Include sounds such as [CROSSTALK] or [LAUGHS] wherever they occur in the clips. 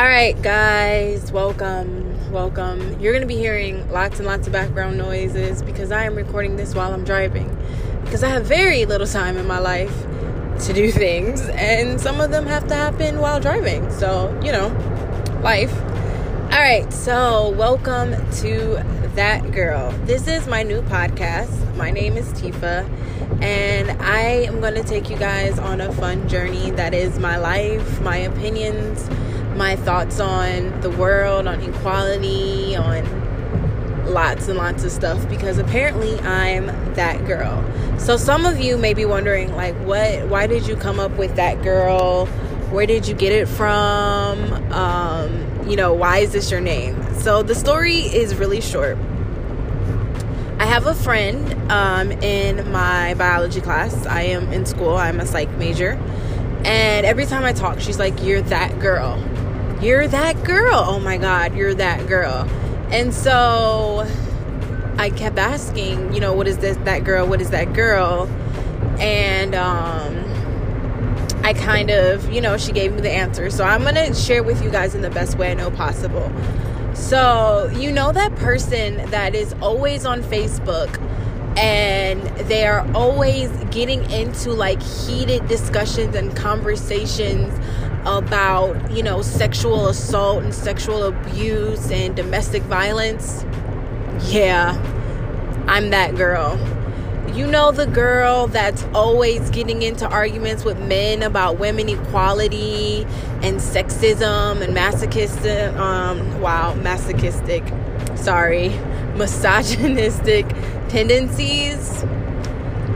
All right, guys, welcome, welcome. You're going to be hearing lots and lots of background noises because I am recording this while I'm driving. Because I have very little time in my life to do things, and some of them have to happen while driving. So, you know, life. All right, so welcome to That Girl. This is my new podcast. My name is Tifa, and I am going to take you guys on a fun journey that is my life, my opinions my thoughts on the world, on equality, on lots and lots of stuff because apparently I'm that girl. So some of you may be wondering like what why did you come up with that girl? Where did you get it from? Um, you know, why is this your name? So the story is really short. I have a friend um, in my biology class. I am in school. I'm a psych major. And every time I talk, she's like, You're that girl you're that girl. Oh my God, you're that girl. And so I kept asking, you know, what is this, that girl? What is that girl? And, um, I kind of, you know, she gave me the answer. So I'm going to share with you guys in the best way I know possible. So, you know, that person that is always on Facebook and they are always getting into like heated discussions and conversations about, you know, sexual assault and sexual abuse and domestic violence, yeah, I'm that girl. You know, the girl that's always getting into arguments with men about women equality and sexism and masochistic, um, wow, masochistic, sorry, [LAUGHS] misogynistic tendencies.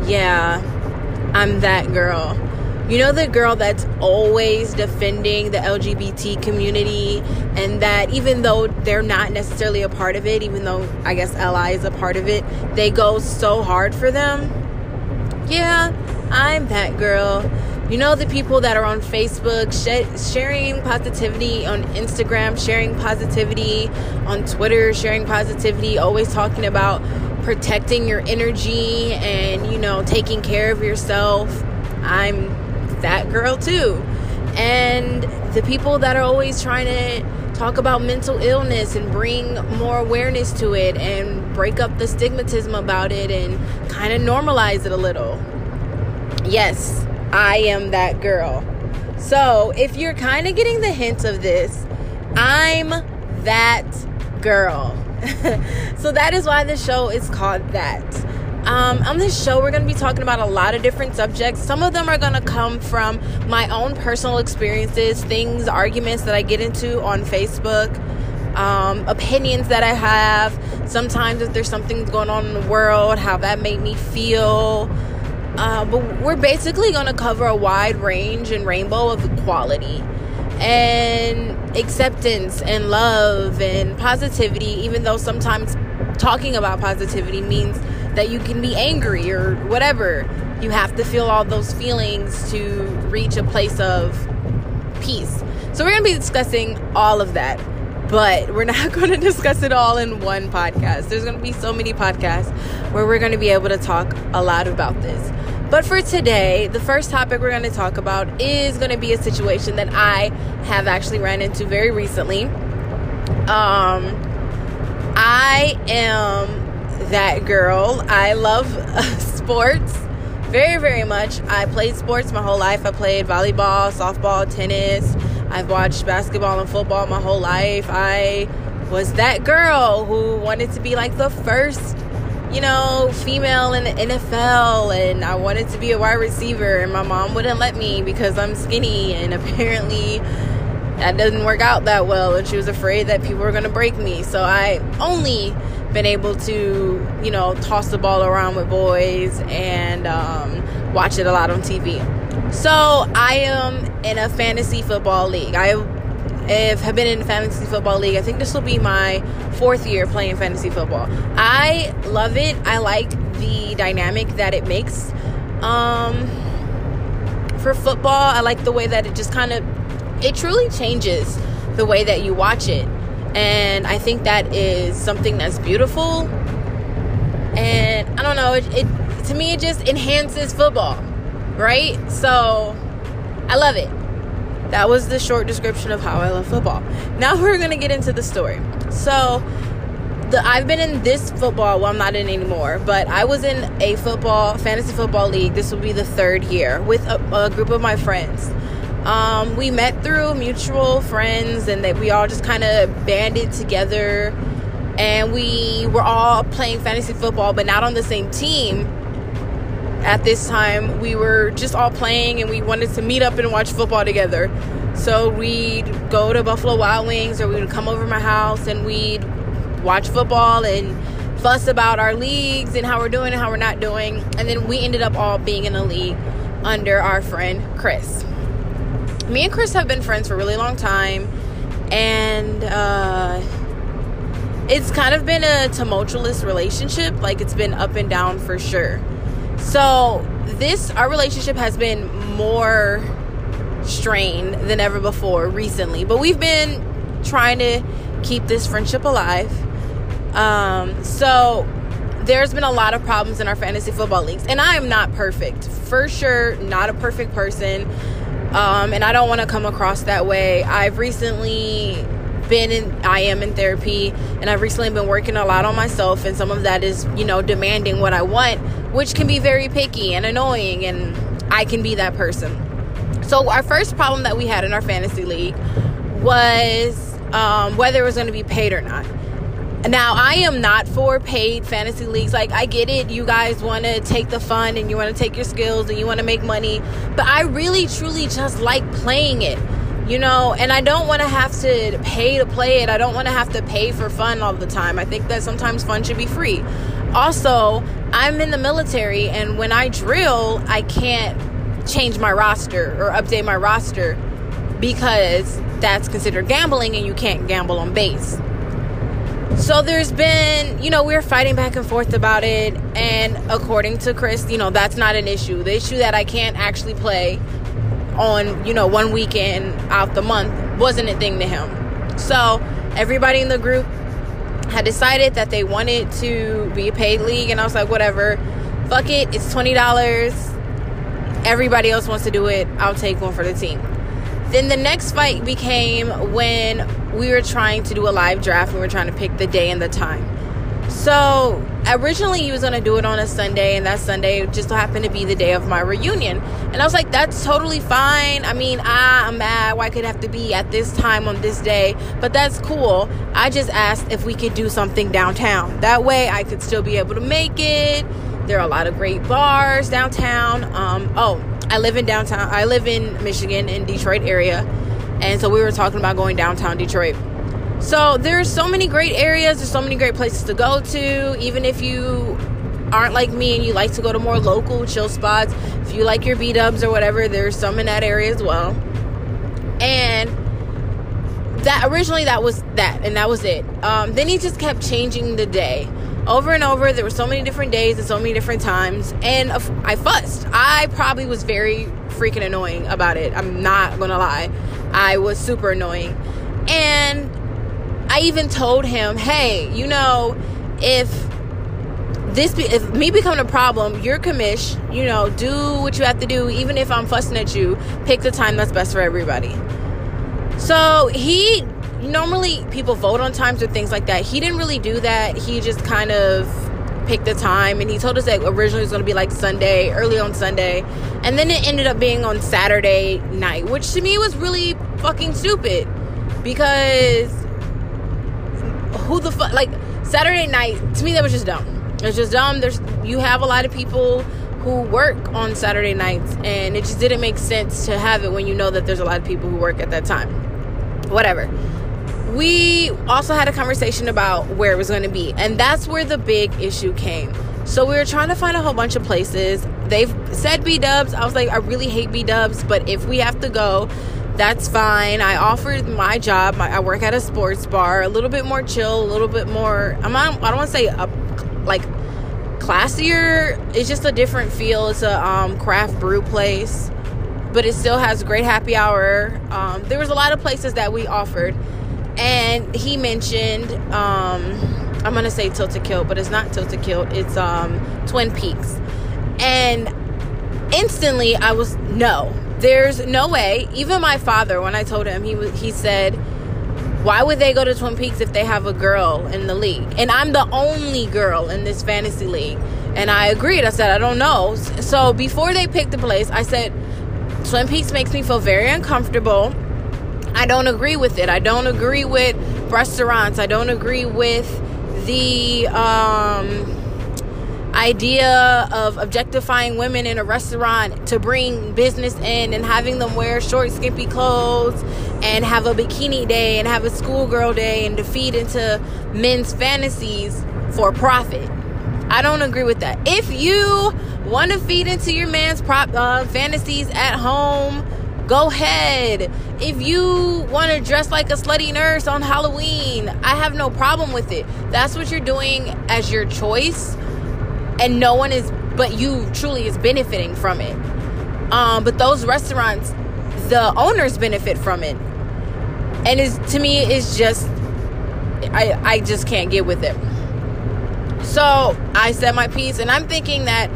Yeah, I'm that girl. You know, the girl that's always defending the LGBT community, and that even though they're not necessarily a part of it, even though I guess LI is a part of it, they go so hard for them. Yeah, I'm that girl. You know, the people that are on Facebook sh- sharing positivity on Instagram, sharing positivity on Twitter, sharing positivity, always talking about protecting your energy and, you know, taking care of yourself. I'm that girl too. And the people that are always trying to talk about mental illness and bring more awareness to it and break up the stigmatism about it and kind of normalize it a little. Yes, I am that girl. So, if you're kind of getting the hint of this, I'm that girl. [LAUGHS] so, that is why the show is called that. Um, on this show, we're going to be talking about a lot of different subjects. Some of them are going to come from my own personal experiences, things, arguments that I get into on Facebook, um, opinions that I have. Sometimes, if there's something going on in the world, how that made me feel. Uh, but we're basically going to cover a wide range and rainbow of equality and acceptance and love and positivity, even though sometimes talking about positivity means that you can be angry or whatever. You have to feel all those feelings to reach a place of peace. So, we're going to be discussing all of that, but we're [LAUGHS] not going to discuss it all in one podcast. There's going to be so many podcasts where we're going to be able to talk a lot about this. But for today, the first topic we're going to talk about is going to be a situation that I have actually ran into very recently. Um, I am that girl. I love uh, [LAUGHS] sports very, very much. I played sports my whole life. I played volleyball, softball, tennis. I've watched basketball and football my whole life. I was that girl who wanted to be like the first, you know, female in the NFL, and I wanted to be a wide receiver, and my mom wouldn't let me because I'm skinny, and [LAUGHS] apparently that doesn't work out that well, and she was afraid that people were going to break me. So I only been able to, you know, toss the ball around with boys and um, watch it a lot on TV. So I am in a fantasy football league. I have been in fantasy football league. I think this will be my fourth year playing fantasy football. I love it. I like the dynamic that it makes. Um, for football, I like the way that it just kind of it truly changes the way that you watch it. And I think that is something that's beautiful. And I don't know, it, it to me it just enhances football, right? So I love it. that was the short description of how I love football. Now [LAUGHS] we're gonna get into the story. So the, I've been in this football. Well, I'm not in anymore, but I was in a football fantasy football league. This will be the third year with a, a group of my friends. Um, we met through mutual friends, and that we all just kind of banded together, and we were all playing fantasy football, but not on the same team. At this time, we were just all playing, and we wanted to meet up and watch football together. So we'd go to Buffalo Wild Wings, or we would come over my house, and we'd watch football and fuss about our leagues and how we're doing and how we're not doing. And then we ended up all being in a league under our friend Chris. Me and Chris have been friends for a really long time, and uh, it's kind of been a tumultuous relationship. Like it's been up and down for sure. So this our relationship has been more strained than ever before recently, but we've been trying to keep this friendship alive um, so there's been a lot of problems in our fantasy football leagues, and I am not perfect. For sure, not a perfect person. Um, and I don't want to come across that way. I've recently been in I am in therapy and I've recently been working a lot on myself and some of that is, you know, demanding what I want, which can be very picky and annoying and I can be that person. So our first problem that we had in our fantasy league was um, whether it was going to be paid or not. Now, I am not for paid fantasy leagues. Like, I get it. You guys want to take the fun and you want to take your skills and you want to make money. But I really, truly just like playing it, you know? And I don't want to have to pay to play it. I don't want to have to pay for fun all the time. I think that sometimes fun should be free. Also, I'm in the military, and when I drill, I can't change my roster or update my roster because that's considered gambling and you can't gamble on base. So there's been, you know, we're fighting back and forth about it. And according to Chris, you know, that's not an issue. The issue that I can't actually play on, you know, one weekend out the month wasn't a thing to him. So everybody in the group had decided that they wanted to be a paid league. And I was like, whatever, fuck it, it's $20. Everybody else wants to do it. I'll take one for the team. Then the next fight became when we were trying to do a live draft and we were trying to pick the day and the time. So originally he was gonna do it on a Sunday, and that Sunday just so happened to be the day of my reunion. And I was like, that's totally fine. I mean, ah, I'm mad. Why could it have to be at this time on this day? But that's cool. I just asked if we could do something downtown. That way I could still be able to make it. There are a lot of great bars downtown. Um, oh, I live in downtown. I live in Michigan, in Detroit area and so we were talking about going downtown Detroit. So there's so many great areas, there's so many great places to go to, even if you aren't like me and you like to go to more local chill spots. If you like your B dubs or whatever, there's some in that area as well. And that originally that was that and that was it. Um, then he just kept changing the day over and over. There were so many different days and so many different times, and I fussed. I probably was very freaking annoying about it. I'm not gonna lie. I was super annoying. And I even told him, hey, you know, if this be, if me becoming a problem, you're commish, you know, do what you have to do, even if I'm fussing at you, pick the time that's best for everybody. So he normally people vote on times or things like that. He didn't really do that. He just kind of picked the time and he told us that originally it was going to be like Sunday, early on Sunday. And then it ended up being on Saturday night, which to me was really fucking stupid because who the fuck like Saturday night to me that was just dumb. It's just dumb. There's you have a lot of people who work on Saturday nights and it just didn't make sense to have it when you know that there's a lot of people who work at that time. Whatever. We also had a conversation about where it was going to be, and that's where the big issue came. So we were trying to find a whole bunch of places. They've said B dubs. I was like, I really hate B dubs, but if we have to go, that's fine. I offered my job. I work at a sports bar, a little bit more chill, a little bit more. I'm not, I don't want to say up, like classier. It's just a different feel. It's a um, craft brew place, but it still has great happy hour. Um, there was a lot of places that we offered, and he mentioned. Um, I'm gonna say Tilted Kilt, but it's not Tilted Kilt. It's um, Twin Peaks, and instantly I was no There's no way. Even my father, when I told him, he he said, "Why would they go to Twin Peaks if they have a girl in the league?" And I'm the only girl in this fantasy league. And I agreed. I said, "I don't know." So before they picked the place, I said, "Twin Peaks makes me feel very uncomfortable." I don't agree with it. I don't agree with breastaurants. I don't agree with the um idea of objectifying women in a restaurant to bring business in and having them wear short, skimpy clothes and have a bikini day and have a schoolgirl day and to feed into men's fantasies for profit. I don't agree with that. If you want to feed into your man's prop uh, fantasies at home, go ahead. If you want to dress like a slutty nurse on Halloween, I have no problem with it. That's what you're doing as your choice and no one is but you truly is benefiting from it. Um, but those restaurants the owners benefit from it. And is to me it's just i i just can't get with it. So i said my piece and i'm thinking that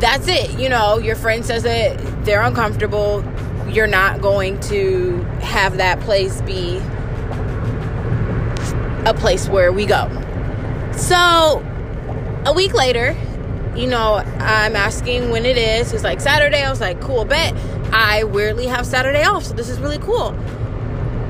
that's it. You know your friend says that they're uncomfortable you're not going to have that place be a place where we go so a week later, you know, I'm asking when it is. He's like, Saturday. I was like, cool, bet. I weirdly have Saturday off, so this is really cool.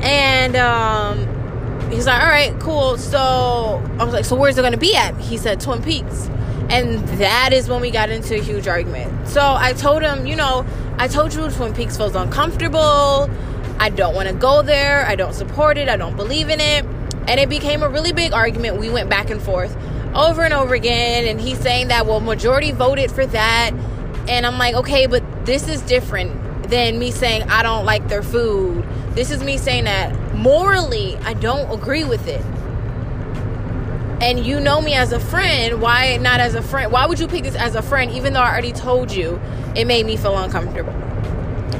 And um, he's like, all right, cool. So I was like, so where's it going to be at? He said, Twin Peaks. And that is when we got into a huge argument. So I told him, you know, I told you Twin Peaks feels uncomfortable. I don't want to go there. I don't support it. I don't believe in it. And it became a really big argument. We went back and forth over and over again and he's saying that well majority voted for that and i'm like okay but this is different than me saying i don't like their food this is me saying that morally i don't agree with it and you know me as a friend why not as a friend? Why would you pick this as a friend even though i already told you it made me feel uncomfortable?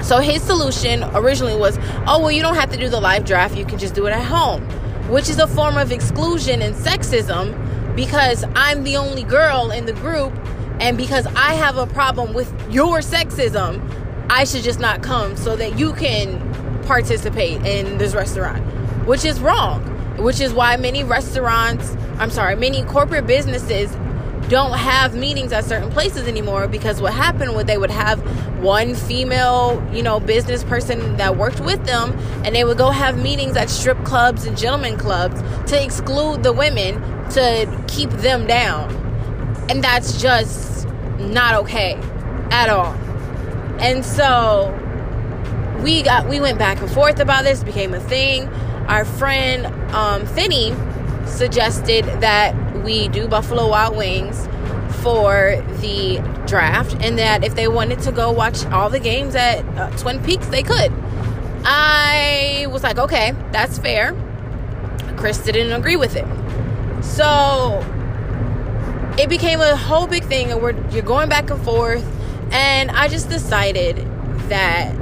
So his solution originally was oh well you don't have to do the live draft. You can just do it at home which is a form of exclusion and sexism because I'm the only girl in the group. And because I have a problem with your sexism, I should just not come so that you can participate in this restaurant, which is wrong. Which is why many restaurants, I'm sorry, many corporate businesses don't have meetings at certain places anymore because what happened was they would have one female, you know, business person that worked with them and they would go have meetings at strip clubs and gentlemen clubs to exclude the women to keep them down. And that's just not okay at all. And so we got we went back and forth about this, became a thing. Our friend um Finney suggested that we do Buffalo Wild Wings for the draft and that if they wanted to go watch all the games at uh, Twin Peaks, they could. I was like, okay, that's fair. Chris didn't agree with it. So it became a whole big thing, and we're you're going back and forth. And I just decided that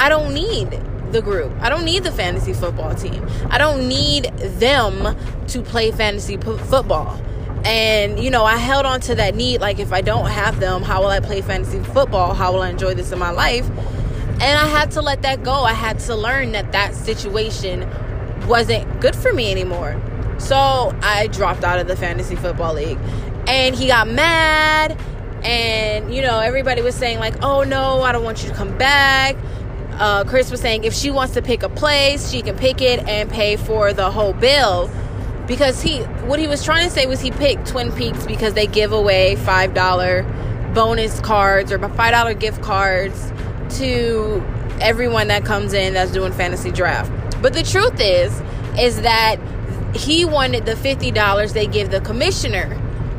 I don't need the group. I don't need the fantasy football team. I don't need them to play fantasy football. And you know, I held on to that need. Like, if I don't have them, how will I play fantasy football? How will I enjoy this in my life? And I had to let that go. I had to learn that that situation wasn't good for me anymore. So I dropped out of the fantasy football league. And he got mad. And, you know, everybody was saying, like, oh no, I don't want you to come back. Uh, Chris was saying if she wants to pick a place, she can pick it and pay for the whole bill. Because he, what he was trying to say was he picked Twin Peaks because they give away $5 bonus cards or $5 gift cards to everyone that comes in that's doing fantasy draft. But the truth is, is that he wanted the $50 they give the commissioner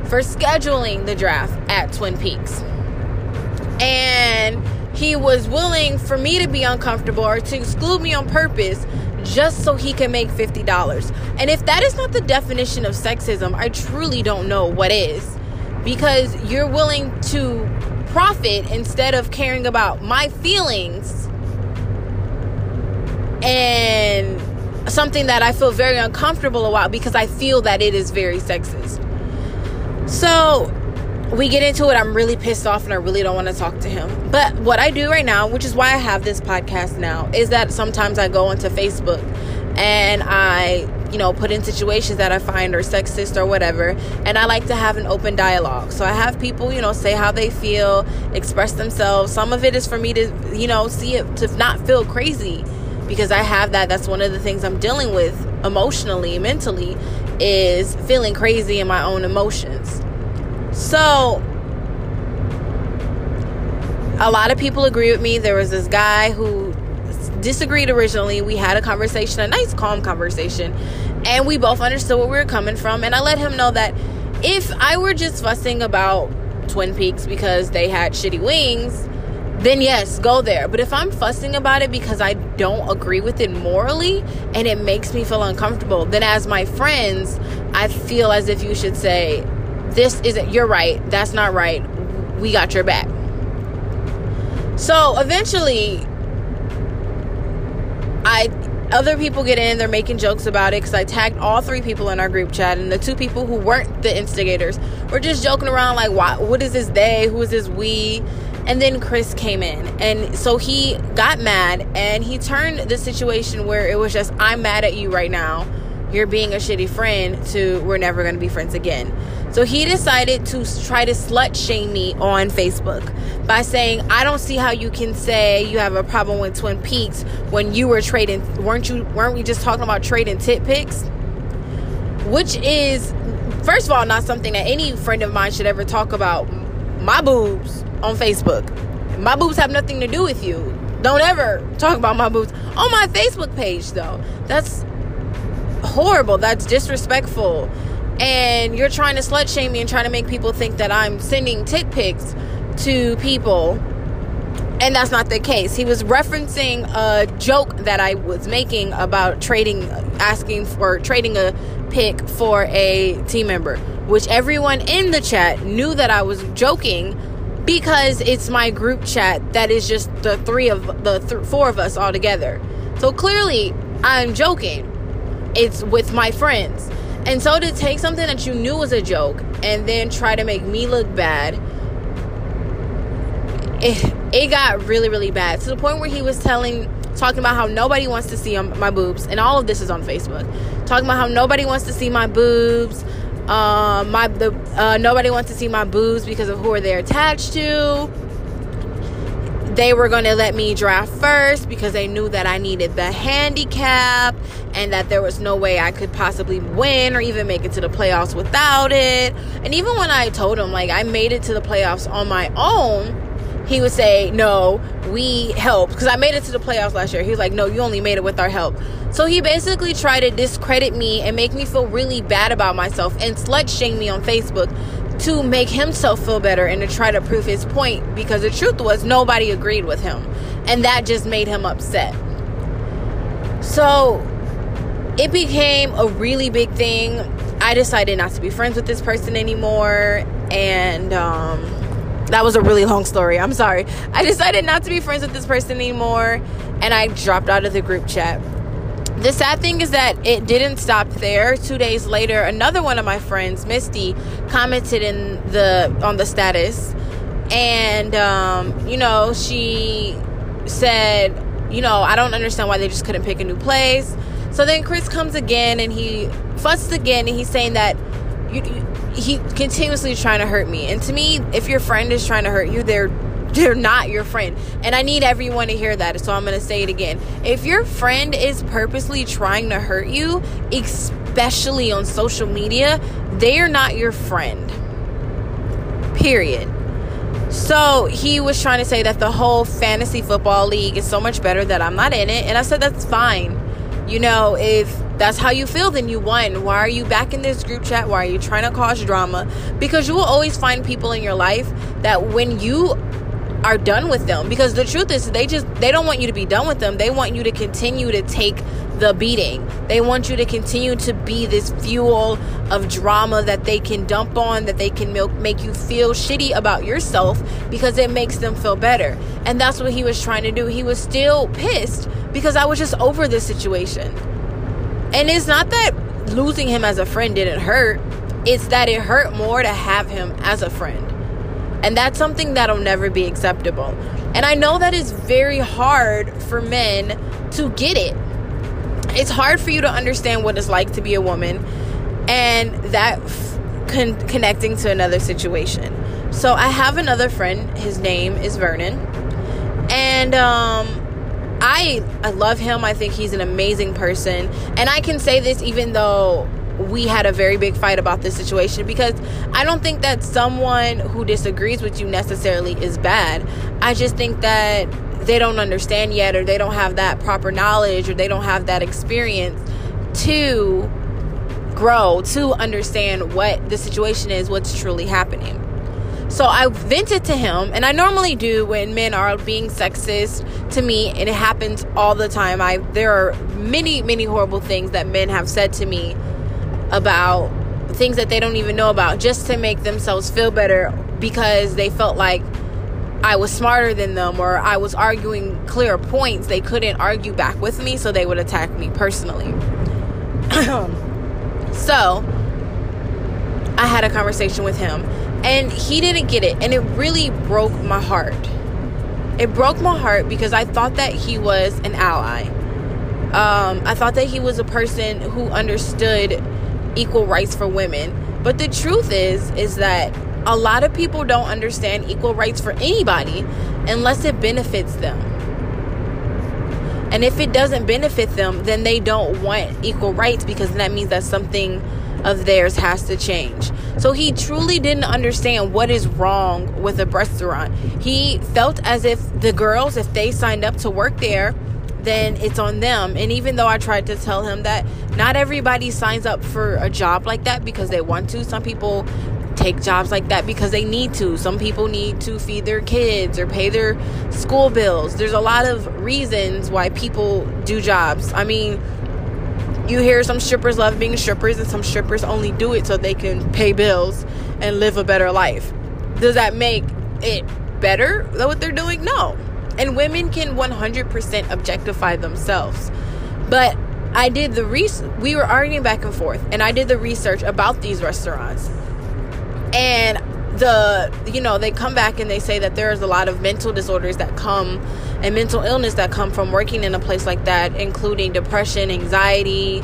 for scheduling the draft at Twin Peaks. And he was willing for me to be uncomfortable or to exclude me on purpose just so he can make $50. And if that is not the definition of sexism, I truly don't know what is. Because you're willing to profit instead of caring about my feelings and something that I feel very uncomfortable about because I feel that it is very sexist. So we get into it. I'm really pissed off and I really don't want to talk to him. But what I do right now, which is why I have this podcast now, is that sometimes I go onto Facebook and I, you know, put in situations that I find are sexist or whatever, and I like to have an open dialogue. So I have people, you know, say how they feel, express themselves. Some of it is for me to, you know, see it to not feel crazy because I have that. That's one of the things I'm dealing with emotionally, mentally, is feeling crazy in my own emotions. So, a lot of people agree with me. There was this guy who disagreed originally. We had a conversation, a nice, calm conversation, and we both understood where we were coming from. And I let him know that if I were just fussing about Twin Peaks because they had shitty wings, then yes, go there. But if I'm fussing about it because I don't agree with it morally and it makes me feel uncomfortable, then as my friends, I feel as if you should say, This isn't, you're right, that's not right, we got your back. So eventually, I other people get in they're making jokes about it because i tagged all three people in our group chat and the two people who weren't the instigators were just joking around like why, what is this they? Who is this we? And then chris came in and so he got mad and he turned the situation where it was just i'm mad at you right now. You're being a shitty friend to we're never going to be friends again so he decided to try to slut shame me on Facebook by saying, I don't see how you can say you have a problem with Twin Peaks when you were trading, weren't you, weren't we just talking about trading tit pics? Which is, first of all, not something that any friend of mine should ever talk about my boobs on Facebook. My boobs have nothing to do with you. Don't ever talk about my boobs on my Facebook page, though. That's horrible. That's disrespectful and you're trying to slut shame me and trying to make people think that I'm sending tit pics to people and that's not the case. He was referencing a joke that I was making about trading asking for trading a pic for a team member, which everyone in the chat knew that I was joking because it's my group chat that is just the three of the th- four of us all together. So clearly, I'm joking. It's with my friends. And so to take something that you knew was a joke and then try to make me look bad, it, it got really, really bad to the point where he was telling, talking about how nobody wants to see my boobs, and all of this is on Facebook. Talking about how nobody wants to see my boobs. Um, my the uh, nobody wants to see my boobs because of who they're they attached to they were going to let me draft first because they knew that I needed the handicap and that there was no way I could possibly win or even make it to the playoffs without it. And even when I told him, like, I made it to the playoffs on my own, he would say, No, we helped. Because I made it to the playoffs last year. He was like, No, you only made it with our help. So he basically tried to discredit me and make me feel really bad about myself and slut shame me on Facebook to make himself feel better and to try to prove his point because the truth was nobody agreed with him and that just made him upset. So it became a really big thing. I decided not to be friends with this person anymore and um, that was a really long story. I'm sorry. I decided not to be friends with this person anymore and i dropped out of the group chat the sad thing is that it didn't stop there. Two days later, another one of my friends, Misty, commented in the on the status, and um, you know she said, you know, I don't understand why they just couldn't pick a new place. So then Chris comes again and he fusses again and he's saying that you, he continuously trying to hurt me. And to me, if your friend is trying to hurt you, they're they're not your friend. And I need everyone to hear that. So I'm going to say it again. If your friend is purposely trying to hurt you, especially on social media, they are not your friend. Period. So he was trying to say that the whole fantasy football league is so much better that I'm not in it. And I said, that's fine. You know, if that's how you feel, then you won. Why are you back in this group chat? Why are you trying to cause drama? Because you will always find people in your life that when you are done with them. Because the truth is they just they don't want you to be done with them. They want you to continue to take the beating. They want you to continue to be this fuel of drama that they can dump on that they can milk, make you feel shitty about yourself because it makes them feel better. And that's what he was trying to do. He was still pissed because i was just over this situation. And it's not that losing him as a friend didn't hurt. It's that it hurt more to have him as a friend And that's something that'll never be acceptable. And I know that is very hard for men to get it. It's hard for you to understand what it's like to be a woman and that con- connecting to another situation. So I have another friend, his name is Vernon. And um I I love him. I think he's an amazing person. And I can say this even though we had a very big fight about this situation because I don't think that someone who disagrees with you necessarily is bad. I just think that they don't understand yet or they don't have that proper knowledge or they don't have that experience to grow to understand what the situation is, what's truly happening. So I vented to him, and I normally do when men are being sexist to me, and it happens all the time. I there are many, many horrible things that men have said to me about things that they don't even know about just to make themselves feel better because they felt like I was smarter than them or I was arguing clear points. They couldn't argue back with me, so they would attack me personally. [CLEARS THROAT] so I had a conversation with him and he didn't get it and it really broke my heart. It broke my heart because I thought that he was an ally. Um, I thought that he was a person who understood equal rights for women. But the truth is is that a lot of people don't understand equal rights for anybody unless it benefits them. And if it doesn't benefit them, then they don't want equal rights because that means that something of theirs has to change. So he truly didn't understand what is wrong with a restaurant. He felt as if the girls, if they signed up to work there, then it's on them. And even though I tried to tell him that not everybody signs up for a job like that because they want to, some people take jobs like that because they need to. Some people need to feed their kids or pay their school bills. There's a lot of reasons why people do jobs. I mean, you hear some strippers love being strippers and some strippers only do it so they can pay bills and live a better life. Does that make it better than what they're doing? No. And women can 100% objectify themselves. But I did the research. We were arguing back and forth, and I did the research about these restaurants. And the you know they come back and they say that there's a lot of mental disorders that come and mental illness that come from working in a place like that including depression anxiety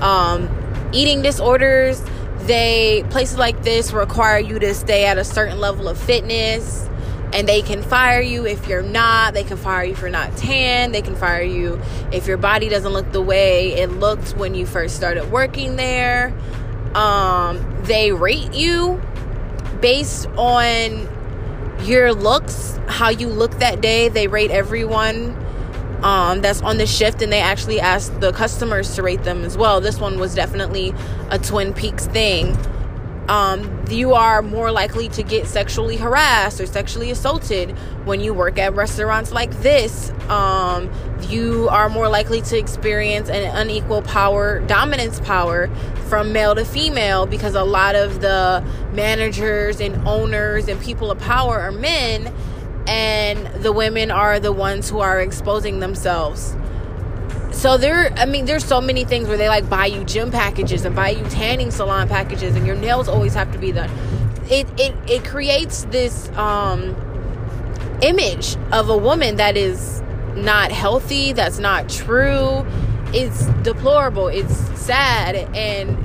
um, eating disorders they places like this require you to stay at a certain level of fitness and they can fire you if you're not they can fire you for not tan they can fire you if your body doesn't look the way it looked when you first started working there um, they rate you based on your looks, how you look that day. They rate everyone um, that's on the shift and they actually ask the customers to rate them as well. This one was definitely a Twin Peaks thing. Um, you are more likely to get sexually harassed or sexually assaulted when you work at restaurants like this. Um, you are more likely to experience an unequal power, dominance power from male to female because a lot of the managers and owners and people of power are men, and the women are the ones who are exposing themselves. So there, I mean, there's so many things where they like buy you gym packages and buy you tanning salon packages, and your nails always have to be done. It it it creates this um, image of a woman that is not healthy, that's not true. It's deplorable. It's sad, and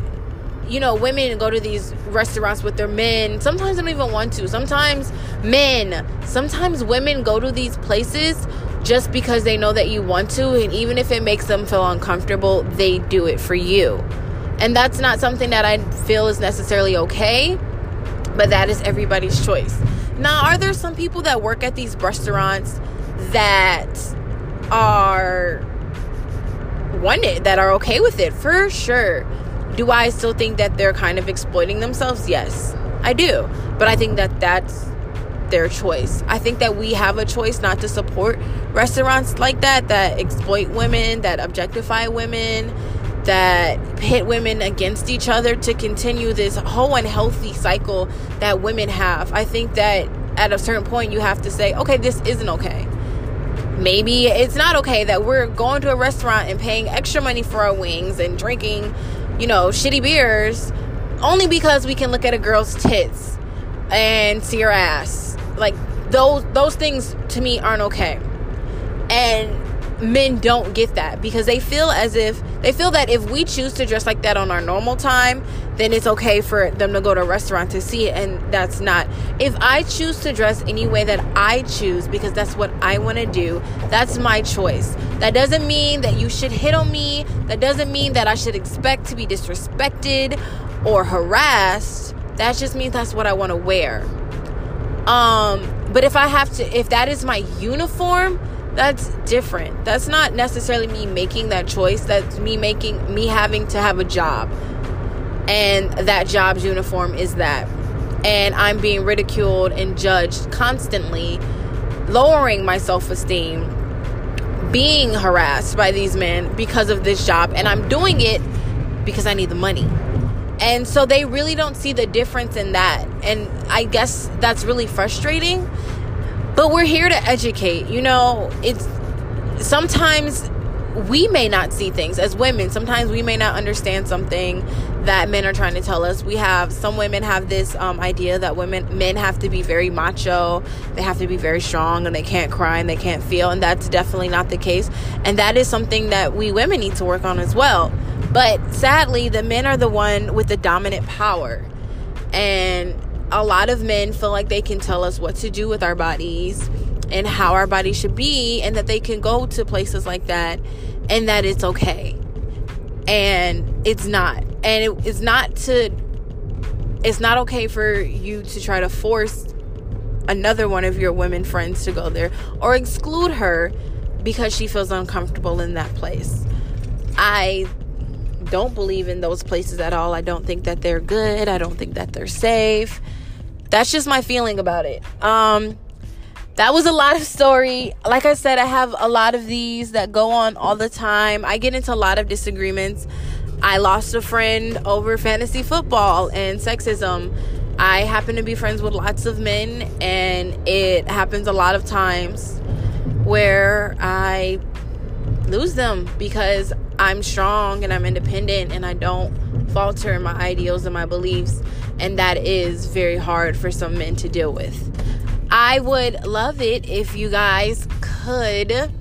you know, women go to these restaurants with their men. Sometimes they don't even want to. Sometimes men, sometimes women go to these places just because they know that you want to. And even if it makes them feel uncomfortable, they do it for you. And that's not something that I feel is necessarily okay, but that is everybody's choice. Now, are there some people that work at these restaurants that are wanted, that are okay with it? For sure. Do I still think that they're kind of exploiting themselves? Yes, I do. But I think that that's their choice. I think that we have a choice not to support restaurants like that that exploit women, that objectify women, that pit women against each other to continue this whole unhealthy cycle that women have. I think that at a certain point you have to say, okay, this isn't okay. Maybe it's not okay that we're going to a restaurant and paying extra money for our wings and drinking, you know, shitty beers only because we can look at a girl's tits and see her ass like those those things to me aren't okay. And men don't get that because they feel as if they feel that if we choose to dress like that on our normal time, then it's okay for them to go to a restaurant to see it and that's not. If I choose to dress any way that I choose because that's what I want to do, that's my choice. That doesn't mean that you should hit on me. That doesn't mean that I should expect to be disrespected or harassed. That just means that's what I want to wear. Um, but if I have to if that is my uniform, that's different. That's not necessarily me making that choice. That's me making me having to have a job. And that job's uniform is that. And I'm being ridiculed and judged constantly, lowering my self-esteem, being harassed by these men because of this job and I'm doing it because I need the money. And so they really don't see the difference in that. And I guess that's really frustrating but we're here to educate. You know, it's sometimes we may not see things as women. Sometimes we may not understand something that men are trying to tell us. We have some women have this um, idea that women men have to be very macho, they have to be very strong, and they can't cry and they can't feel, and that's definitely not the case. And that is something that we women need to work on as well. But sadly, the men are the one with the dominant power, and a lot of men feel like they can tell us what to do with our bodies and how our bodies should be, and that they can go to places like that and that it's okay. And it's not. And it, it's not to, it's not okay for you to try to force another one of your women friends to go there or exclude her because she feels uncomfortable in that place. I don't believe in those places at all. I don't think that they're good. I don't think that they're safe that's just my feeling about it. Um, that was a lot of story. Like I said, I have a lot of these that go on all the time. I get into a lot of disagreements. I lost a friend over fantasy football and sexism. I happen to be friends with lots of men, and it happens a lot of times where I lose them because I'm strong and I'm independent and I don't falter in my ideals and my beliefs. And that is very hard for some men to deal with. I would love it if you guys could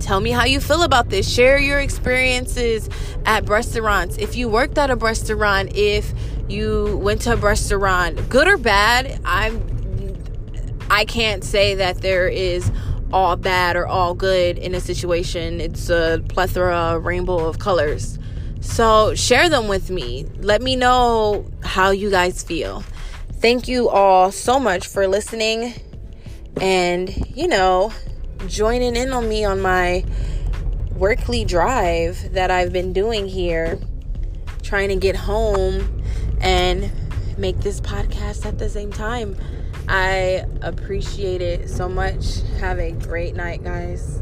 tell me how you feel about this. Share your experiences at restaurants. If you worked at a restaurant, if you went to a restaurant, good or bad, I'm I can't say that there is all bad or all good in a situation. It's a plethora, rainbow of colors. So share them with me. Let me know how you guys feel. Thank you all so much for listening and, you know, joining in on me on my workly drive that I've been doing here, trying to get home and make this podcast at the same time. I appreciate it so much. Have a great night, guys.